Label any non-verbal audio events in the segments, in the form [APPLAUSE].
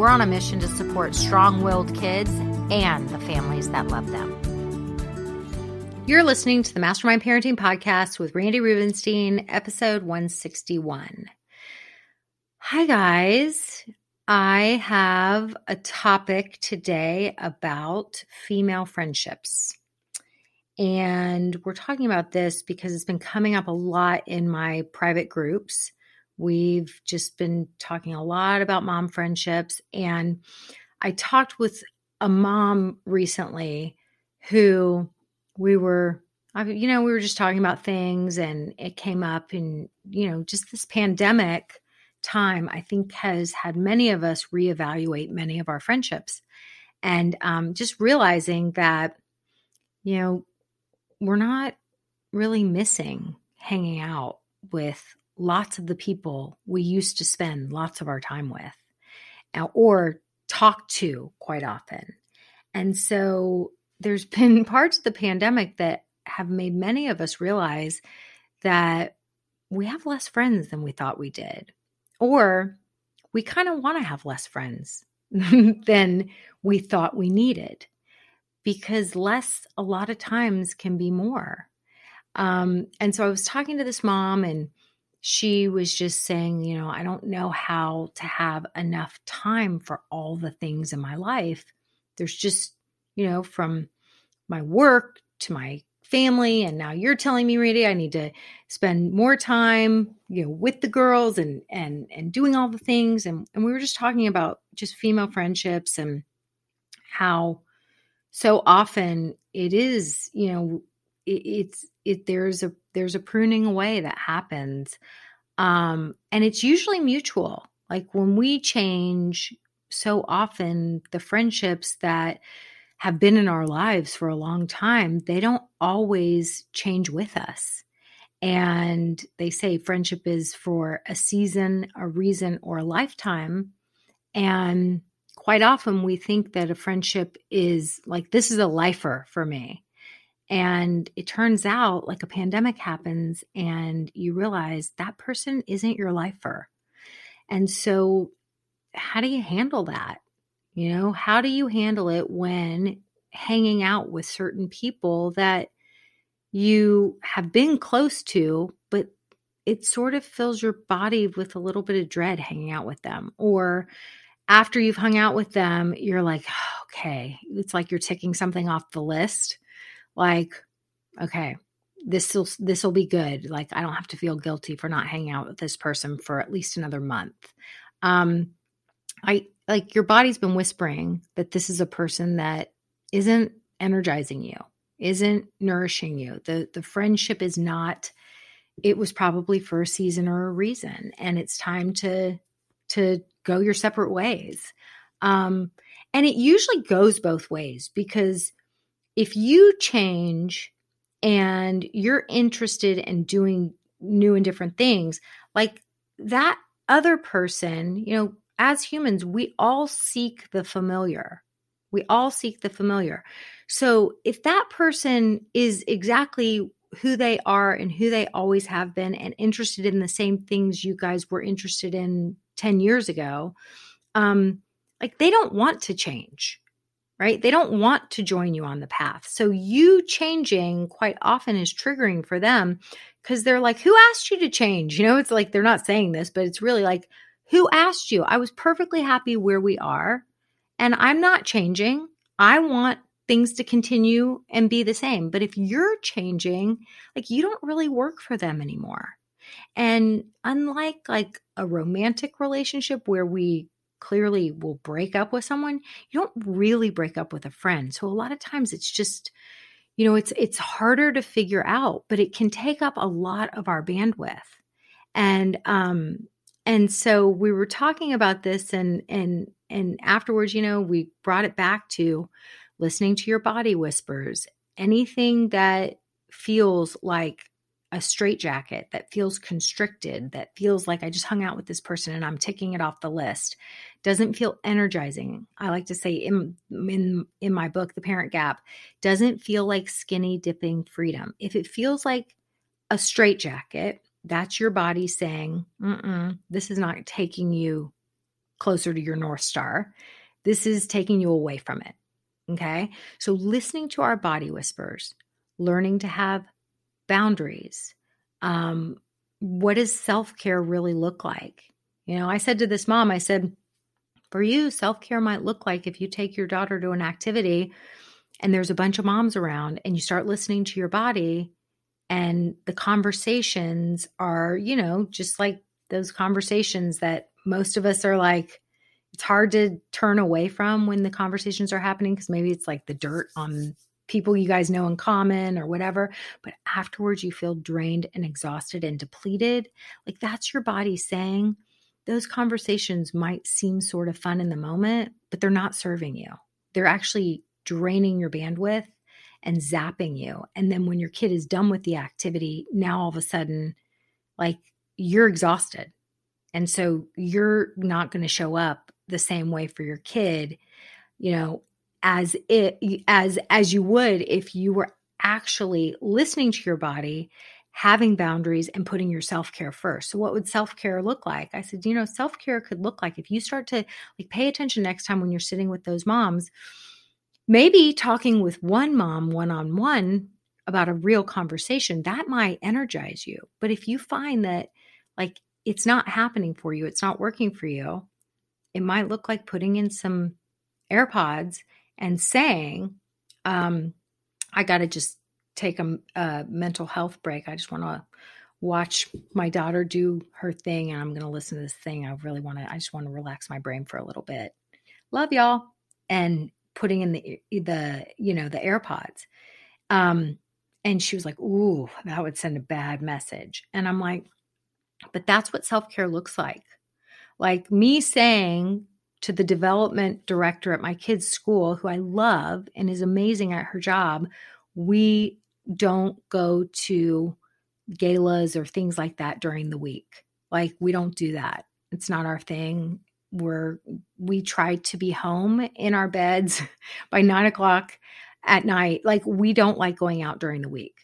we're on a mission to support strong willed kids and the families that love them. You're listening to the Mastermind Parenting Podcast with Randi Rubenstein, episode 161. Hi, guys. I have a topic today about female friendships. And we're talking about this because it's been coming up a lot in my private groups. We've just been talking a lot about mom friendships. And I talked with a mom recently who we were, you know, we were just talking about things and it came up. And, you know, just this pandemic time, I think, has had many of us reevaluate many of our friendships. And um, just realizing that, you know, we're not really missing hanging out with lots of the people we used to spend lots of our time with uh, or talk to quite often. And so there's [LAUGHS] been parts of the pandemic that have made many of us realize that we have less friends than we thought we did. Or we kind of want to have less friends [LAUGHS] than we thought we needed because less a lot of times can be more. Um, and so I was talking to this mom, and she was just saying, you know, I don't know how to have enough time for all the things in my life. There's just, you know, from my work to my family and now you're telling me Randi I need to spend more time you know with the girls and and and doing all the things and and we were just talking about just female friendships and how so often it is you know it, it's it there's a there's a pruning away that happens um and it's usually mutual. Like when we change so often the friendships that have been in our lives for a long time they don't always change with us. And they say friendship is for a season a reason or a lifetime. And quite often we think that a friendship is like this is a lifer for me and it turns out like a pandemic happens and you realize that person isn't your lifer. And so how do you handle that? You know how do you handle it when hanging out with certain people that you have been close to but it sort of fills your body with a little bit of dread hanging out with them? Or after you've hung out with them, you're like, okay, it's like you're ticking something off the list. Like, okay, this will this will be good. Like I don't have to feel guilty for not hanging out with this person for at least another month. Um I like your body's been whispering that this is a person that isn't energizing you, isn't nourishing you. The the friendship is not it was probably for a season or a reason and it's time to to go your separate ways. Um, and it usually goes both ways because if you change and you're interested in doing new and different things, like that other person, you know, as humans, we all seek the familiar. We all seek the familiar. So if that person is exactly who they are and who they always have been and interested in the same things you guys were interested in 10 years ago, um, like they don't want to change, right? They don't want to join you on the path. So you changing quite often is triggering for them because they're like, who asked you to change? You know, it's like they're not saying this, but it's really like, who asked you? I was perfectly happy where we are. And I'm not changing. I want things to continue and be the same. But if you're changing, like you don't really work for them anymore. And unlike like a romantic relationship where we clearly will break up with someone, you don't really break up with a friend. So a lot of times it's just you know, it's it's harder to figure out, but it can take up a lot of our bandwidth. And um and so we were talking about this and and and afterwards, you know, we brought it back to listening to your body whispers, anything that feels like a straitjacket, that feels constricted, that feels like I just hung out with this person and I'm ticking it off the list, doesn't feel energizing. I like to say in in in my book, The Parent Gap, doesn't feel like skinny dipping freedom. If it feels like a straitjacket, that's your body saying, "This is not taking you closer to your north star. This is taking you away from it." Okay. So listening to our body whispers, learning to have boundaries. Um, what does self care really look like? You know, I said to this mom, I said, for you, self care might look like if you take your daughter to an activity and there's a bunch of moms around and you start listening to your body and the conversations are, you know, just like those conversations that most of us are like, it's hard to turn away from when the conversations are happening because maybe it's like the dirt on people you guys know in common or whatever but afterwards you feel drained and exhausted and depleted. Like that's your body saying those conversations might seem sort of fun in the moment but they're not serving you. They're actually draining your bandwidth and zapping you. And then when your kid is done with the activity now all of a sudden like you're exhausted. And so you're not going to show up the same way for your kid, you know, as it as as you would if you were actually listening to your body, having boundaries and putting your self-care first. So what would self-care look like? I said, you know, self-care could look like if you start to like pay attention next time when you're sitting with those moms, maybe talking with one mom one-on-one about a real conversation, that might energize you. But if you find that like it's not happening for you, it's not working for you, it might look like putting in some AirPods and saying, um, I got to just take a, a, mental health break. I just want to watch my daughter do her thing and I'm going to listen to this thing. I really want to, I just want to relax my brain for a little bit. Love y'all. And putting in the, the, you know, the AirPods. Um, and she was like, Ooh, that would send a bad message. And I'm like, but that's what self care looks like. Like me saying to the development director at my kids' school, who I love and is amazing at her job, we don't go to galas or things like that during the week. Like we don't do that. It's not our thing. We're we try to be home in our beds [LAUGHS] by nine o'clock at night. Like we don't like going out during the week.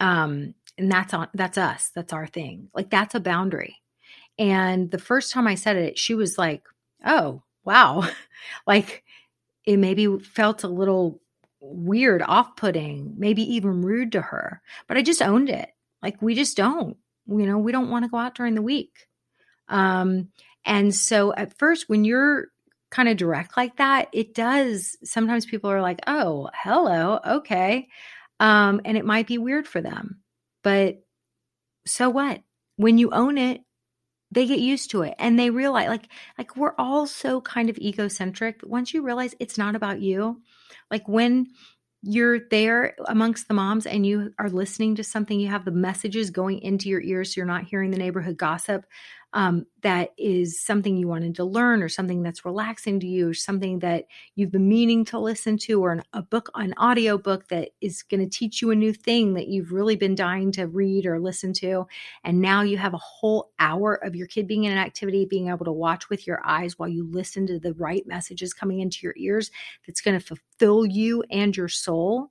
Um, and that's on that's us. That's our thing. Like that's a boundary. And the first time I said it, she was like, oh, wow. [LAUGHS] like it maybe felt a little weird, off putting, maybe even rude to her. But I just owned it. Like we just don't, you know, we don't want to go out during the week. Um, and so at first, when you're kind of direct like that, it does. Sometimes people are like, oh, hello, okay. Um, and it might be weird for them. But so what? When you own it, they get used to it and they realize like like we're all so kind of egocentric once you realize it's not about you like when you're there amongst the moms and you are listening to something you have the messages going into your ears so you're not hearing the neighborhood gossip um, that is something you wanted to learn or something that's relaxing to you or something that you've been meaning to listen to or an, a book an audio book that is going to teach you a new thing that you've really been dying to read or listen to. And now you have a whole hour of your kid being in an activity being able to watch with your eyes while you listen to the right messages coming into your ears that's going to fulfill you and your soul.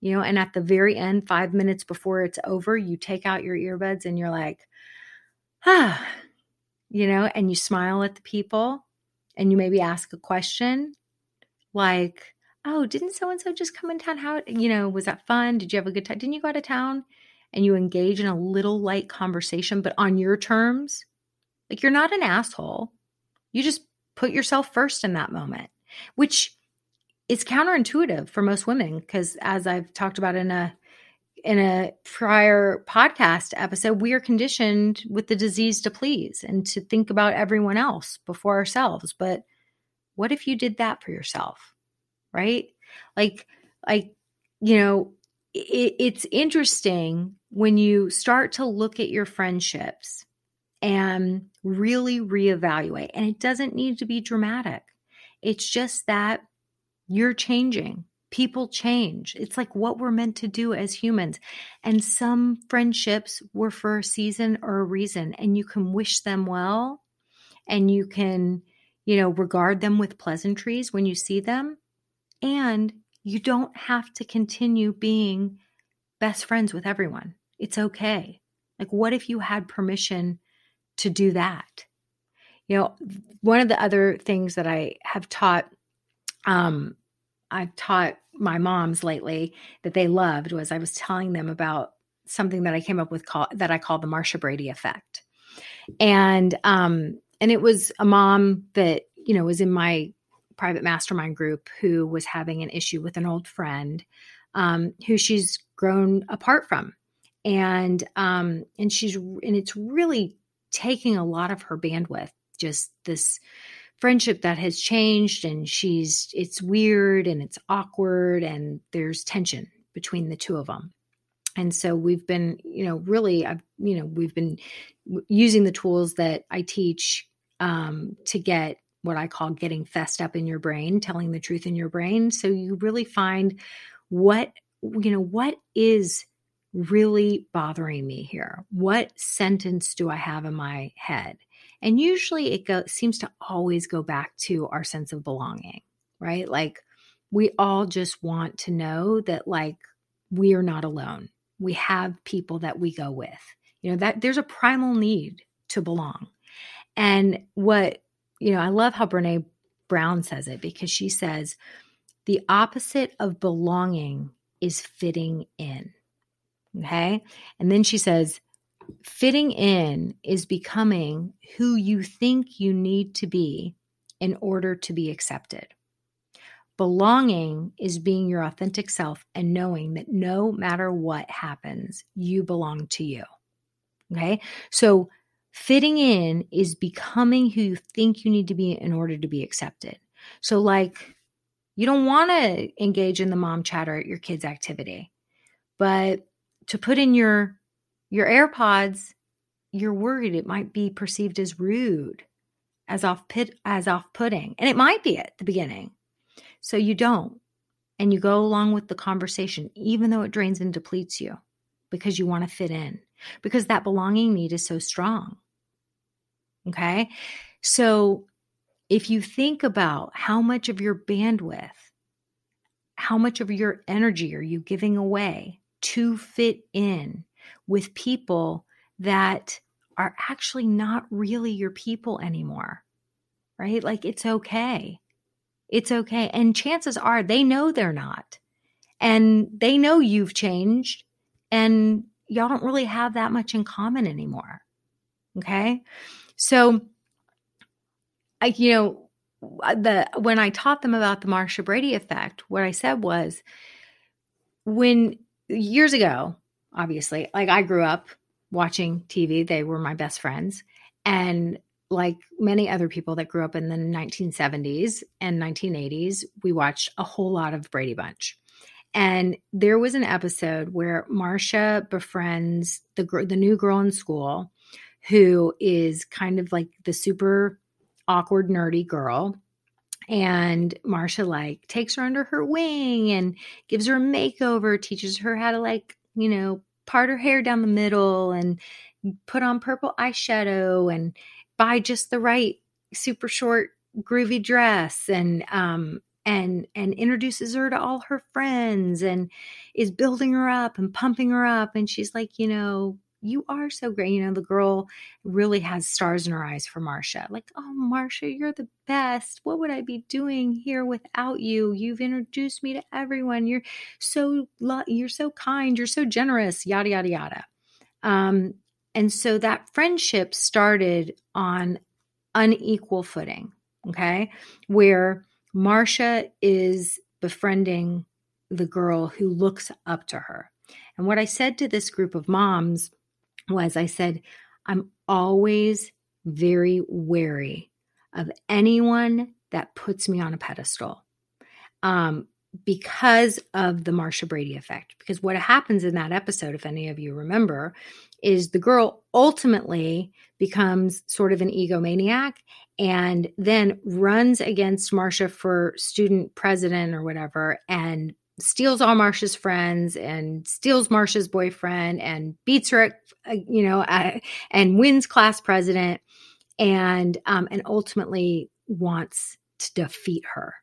You know and at the very end 5 minutes before it's over you take out your earbuds and you're like ah, [SIGHS] you know, and you smile at the people and you maybe ask a question like, oh, didn't so and so just come in town? How, you know, was that fun? Did you have a good time? Didn't you go out of town? And you engage in a little light conversation, but on your terms. Like you're not an asshole. You just put yourself first in that moment. which is counterintuitive for most women because as I've talked about in a in a prior podcast episode, we are conditioned with the disease to please and to think about everyone else before ourselves. But what if you did that for yourself? Right? Like, like, you know, it, it's interesting when you start to look at your friendships and really reevaluate. And it doesn't need to be dramatic. It's just that you're changing. People change. It's like what we're meant to do as humans. And some friendships were for a season or a reason, and you can wish them well and you can, you know, regard them with pleasantries when you see them. And you don't have to continue being best friends with everyone. It's okay. Like, what if you had permission to do that? You know, one of the other things that I have taught, um, I've taught my moms lately that they loved was I was telling them about something that I came up with call, that I call the Marsha Brady effect. And um and it was a mom that, you know, was in my private mastermind group who was having an issue with an old friend um, who she's grown apart from and um and she's and it's really taking a lot of her bandwidth just this friendship that has changed and she's it's weird and it's awkward and there's tension between the two of them. And so we've been you know really i've you know we've been using the tools that i teach um, to get what i call getting fessed up in your brain telling the truth in your brain. So you really find what you know what is really bothering me here? What sentence do i have in my head and usually it go, seems to always go back to our sense of belonging, right? Like we all just want to know that like we are not alone. We have people that we go with. You know, that there's a primal need to belong. And what, you know, I love how Brene Brown says it because she says the opposite of belonging is fitting in. Okay. And then she says, Fitting in is becoming who you think you need to be in order to be accepted. Belonging is being your authentic self and knowing that no matter what happens, you belong to you. Okay. So fitting in is becoming who you think you need to be in order to be accepted. So, like, you don't want to engage in the mom chatter at your kids' activity, but to put in your your AirPods, you're worried it might be perceived as rude, as off pit as off-putting. And it might be at the beginning. So you don't. And you go along with the conversation, even though it drains and depletes you, because you want to fit in, because that belonging need is so strong. Okay. So if you think about how much of your bandwidth, how much of your energy are you giving away to fit in with people that are actually not really your people anymore, right? Like it's okay. It's okay. And chances are they know they're not. And they know you've changed and y'all don't really have that much in common anymore. Okay. So, I, you know, the, when I taught them about the Marsha Brady effect, what I said was when years ago, obviously. Like I grew up watching TV, they were my best friends. And like many other people that grew up in the 1970s and 1980s, we watched a whole lot of Brady Bunch. And there was an episode where Marsha befriends the the new girl in school who is kind of like the super awkward nerdy girl and Marsha like takes her under her wing and gives her a makeover, teaches her how to like you know, part her hair down the middle and put on purple eyeshadow and buy just the right super short groovy dress and um and and introduces her to all her friends and is building her up and pumping her up. And she's like you know you are so great. You know, the girl really has stars in her eyes for Marsha. Like, oh, Marsha, you're the best. What would I be doing here without you? You've introduced me to everyone. You're so you're so kind. You're so generous. Yada yada yada. Um, and so that friendship started on unequal footing. Okay, where Marcia is befriending the girl who looks up to her. And what I said to this group of moms was I said, I'm always very wary of anyone that puts me on a pedestal um, because of the Marcia Brady effect. Because what happens in that episode, if any of you remember, is the girl ultimately becomes sort of an egomaniac and then runs against Marcia for student president or whatever and steals all Marsha's friends and steals Marsha's boyfriend and beats her, uh, you know, uh, and wins class president and um, and ultimately wants to defeat her.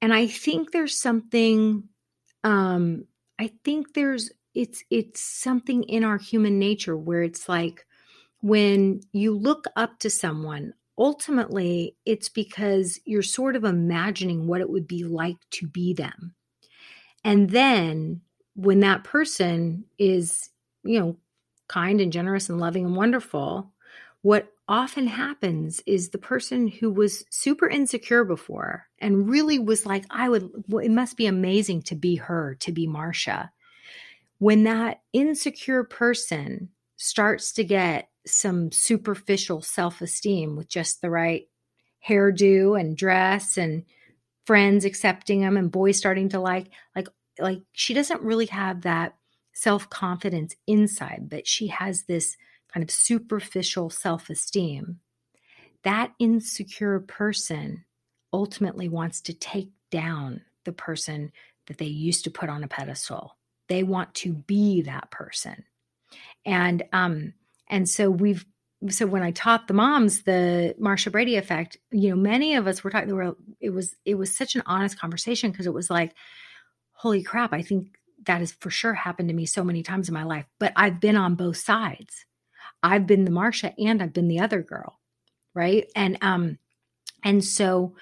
And I think there's something. Um, I think there's it's it's something in our human nature where it's like when you look up to someone ultimately it's because you're sort of imagining what it would be like to be them and then when that person is you know kind and generous and loving and wonderful what often happens is the person who was super insecure before and really was like i would it must be amazing to be her to be marcia. When that insecure person starts to get some superficial self esteem with just the right hairdo and dress and friends accepting them and boys starting to like, like, like she doesn't really have that self confidence inside, but she has this kind of superficial self esteem. That insecure person ultimately wants to take down the person that they used to put on a pedestal they want to be that person and um and so we've so when I taught the moms the Marcia Brady effect, you know, many of us were talking. Were, it was it was such an honest conversation because it was like, holy crap! I think that has for sure happened to me so many times in my life. But I've been on both sides. I've been the Marcia and I've been the other girl, right? And um, and so,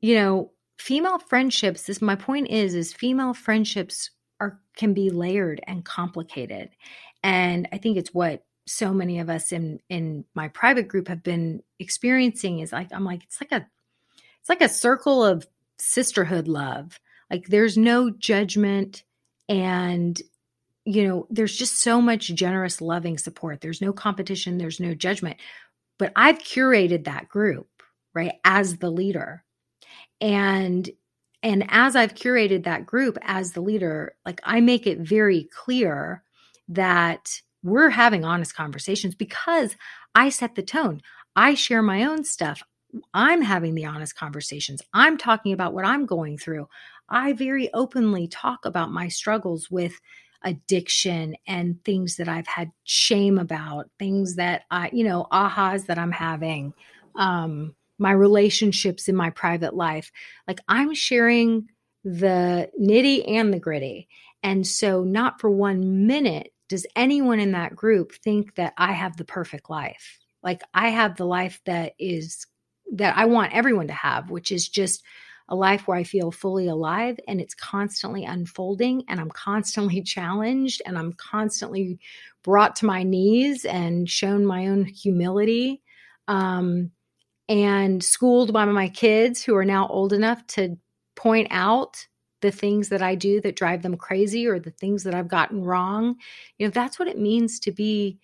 you know, female friendships. This my point is is female friendships are can be layered and complicated. And I think it's what so many of us in in my private group have been experiencing is like I'm like it's like a it's like a circle of sisterhood love. Like there's no judgment and you know there's just so much generous loving support. There's no competition, there's no judgment. But I've curated that group, right, as the leader. And and as I've curated that group as the leader, like I make it very clear that we're having honest conversations because I set the tone. I share my own stuff. I'm having the honest conversations. I'm talking about what I'm going through. I very openly talk about my struggles with addiction and things that I've had shame about, things that I, you know, ahas that I'm having. Um, my relationships in my private life. Like I'm sharing the nitty and the gritty. And so, not for one minute does anyone in that group think that I have the perfect life. Like I have the life that is that I want everyone to have, which is just a life where I feel fully alive and it's constantly unfolding and I'm constantly [LAUGHS] challenged and I'm constantly brought to my knees and shown my own humility. Um, and schooled by my kids who are now old enough to point out the things that I do that drive them crazy or the things that I've gotten wrong. You know, that's what it means to be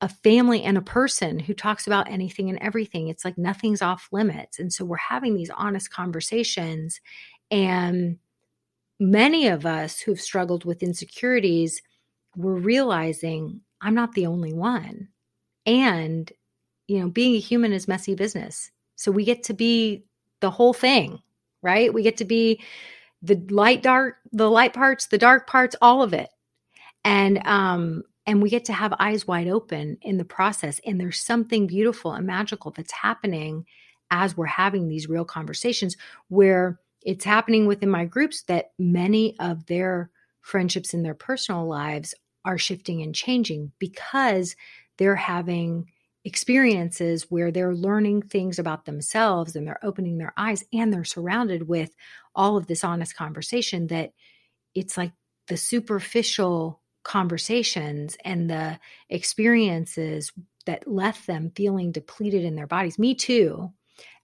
a family and a person who talks about anything and everything. It's like nothing's off limits. And so we're having these honest conversations. And many of us who've struggled with insecurities, we're realizing I'm not the only one. And you know, being a human is messy business. So we get to be the whole thing, right? We get to be the light dark, the light parts, the dark parts, all of it. And um and we get to have eyes wide open in the process and there's something beautiful and magical that's happening as we're having these real conversations where it's happening within my groups that many of their friendships in their personal lives are shifting and changing because they're having experiences where they're learning things about themselves and they're opening their eyes and they're surrounded with all of this honest conversation that it's like the superficial conversations and the experiences that left them feeling depleted in their bodies me too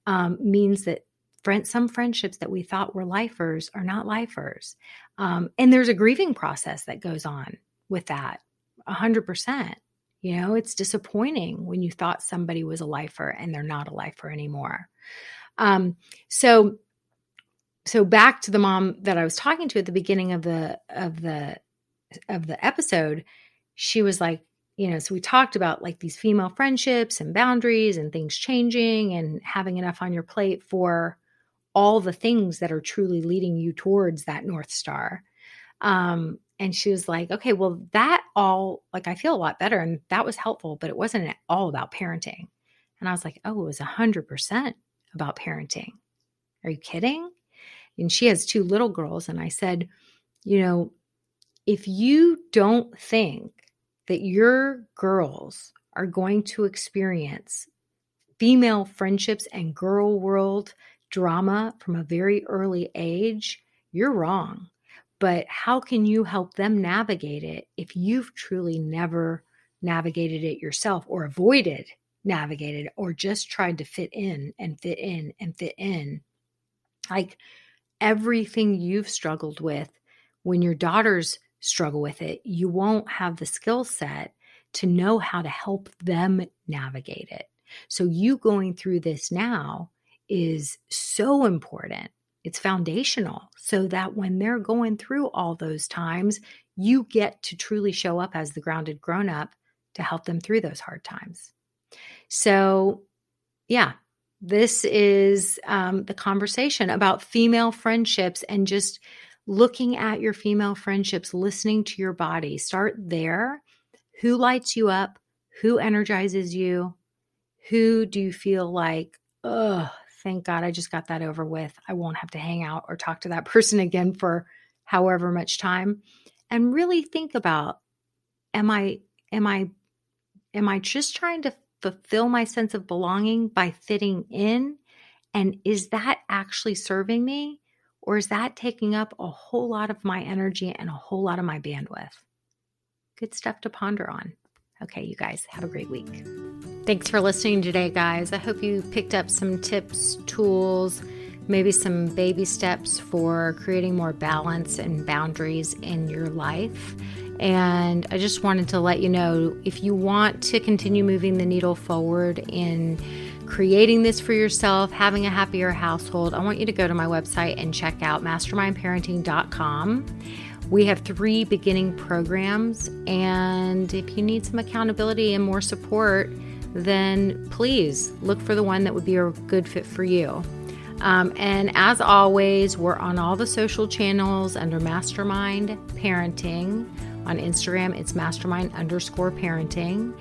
um, means that friend, some friendships that we thought were lifers are not lifers. Um, and there's a grieving process that goes on with that, a hundred percent. You know, it's disappointing when you thought somebody was a lifer and they're not a lifer anymore. Um, so, so back to the mom that I was talking to at the beginning of the of the of the episode, she was like, you know, so we talked about like these female friendships and boundaries and things changing and having enough on your plate for all the things that are truly leading you towards that North Star. Um, and she was like, okay, well, that all, like, I feel a lot better. And that was helpful, but it wasn't all about parenting. And I was like, oh, it was 100% about parenting. Are you kidding? And she has two little girls. And I said, you know, if you don't think that your girls are going to experience female friendships and girl world drama from a very early age, you're wrong. But how can you help them navigate it if you've truly never navigated it yourself or avoided navigated or just tried to fit in and fit in and fit in? Like everything you've struggled with when your daughters struggle with it, you won't have the skill set to know how to help them navigate it. So, you going through this now is so important. It's foundational so that when they're going through all those times, you get to truly show up as the grounded grown up to help them through those hard times. So, yeah, this is um, the conversation about female friendships and just looking at your female friendships, listening to your body. Start there. Who lights you up? Who energizes you? Who do you feel like, oh, thank God I just got that over with. I won't have to hang out or talk to that [LAUGHS] person again for however much time. And really think about am I am I am I just trying to fulfill my sense of belonging by fitting in? And is that actually serving me? Or is that taking up a whole lot of my energy and a whole lot of my bandwidth? Good stuff to ponder on. Okay, you guys, have a great week. Thanks for listening today, guys. I hope you picked up some tips, tools, maybe some baby steps for creating more balance and boundaries in your life. And I just wanted to let you know if you want to continue moving the needle forward in creating this for yourself, having a happier household, I want you to go to my website and check out mastermindparenting.com. We have three beginning programs, and if you need some accountability and more support, then please look for the one that would be a good fit for you. Um, and as always, we're on all the social channels under Mastermind Parenting. On Instagram, it's mastermind underscore parenting.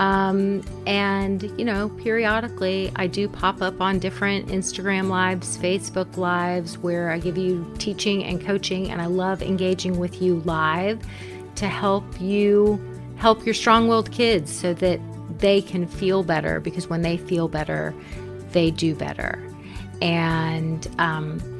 Um, and, you know, periodically I do pop up on different Instagram lives, Facebook lives, where I give you teaching and coaching, and I love engaging with you live to help you help your strong willed kids so that they can feel better because when they feel better, they do better. And, um,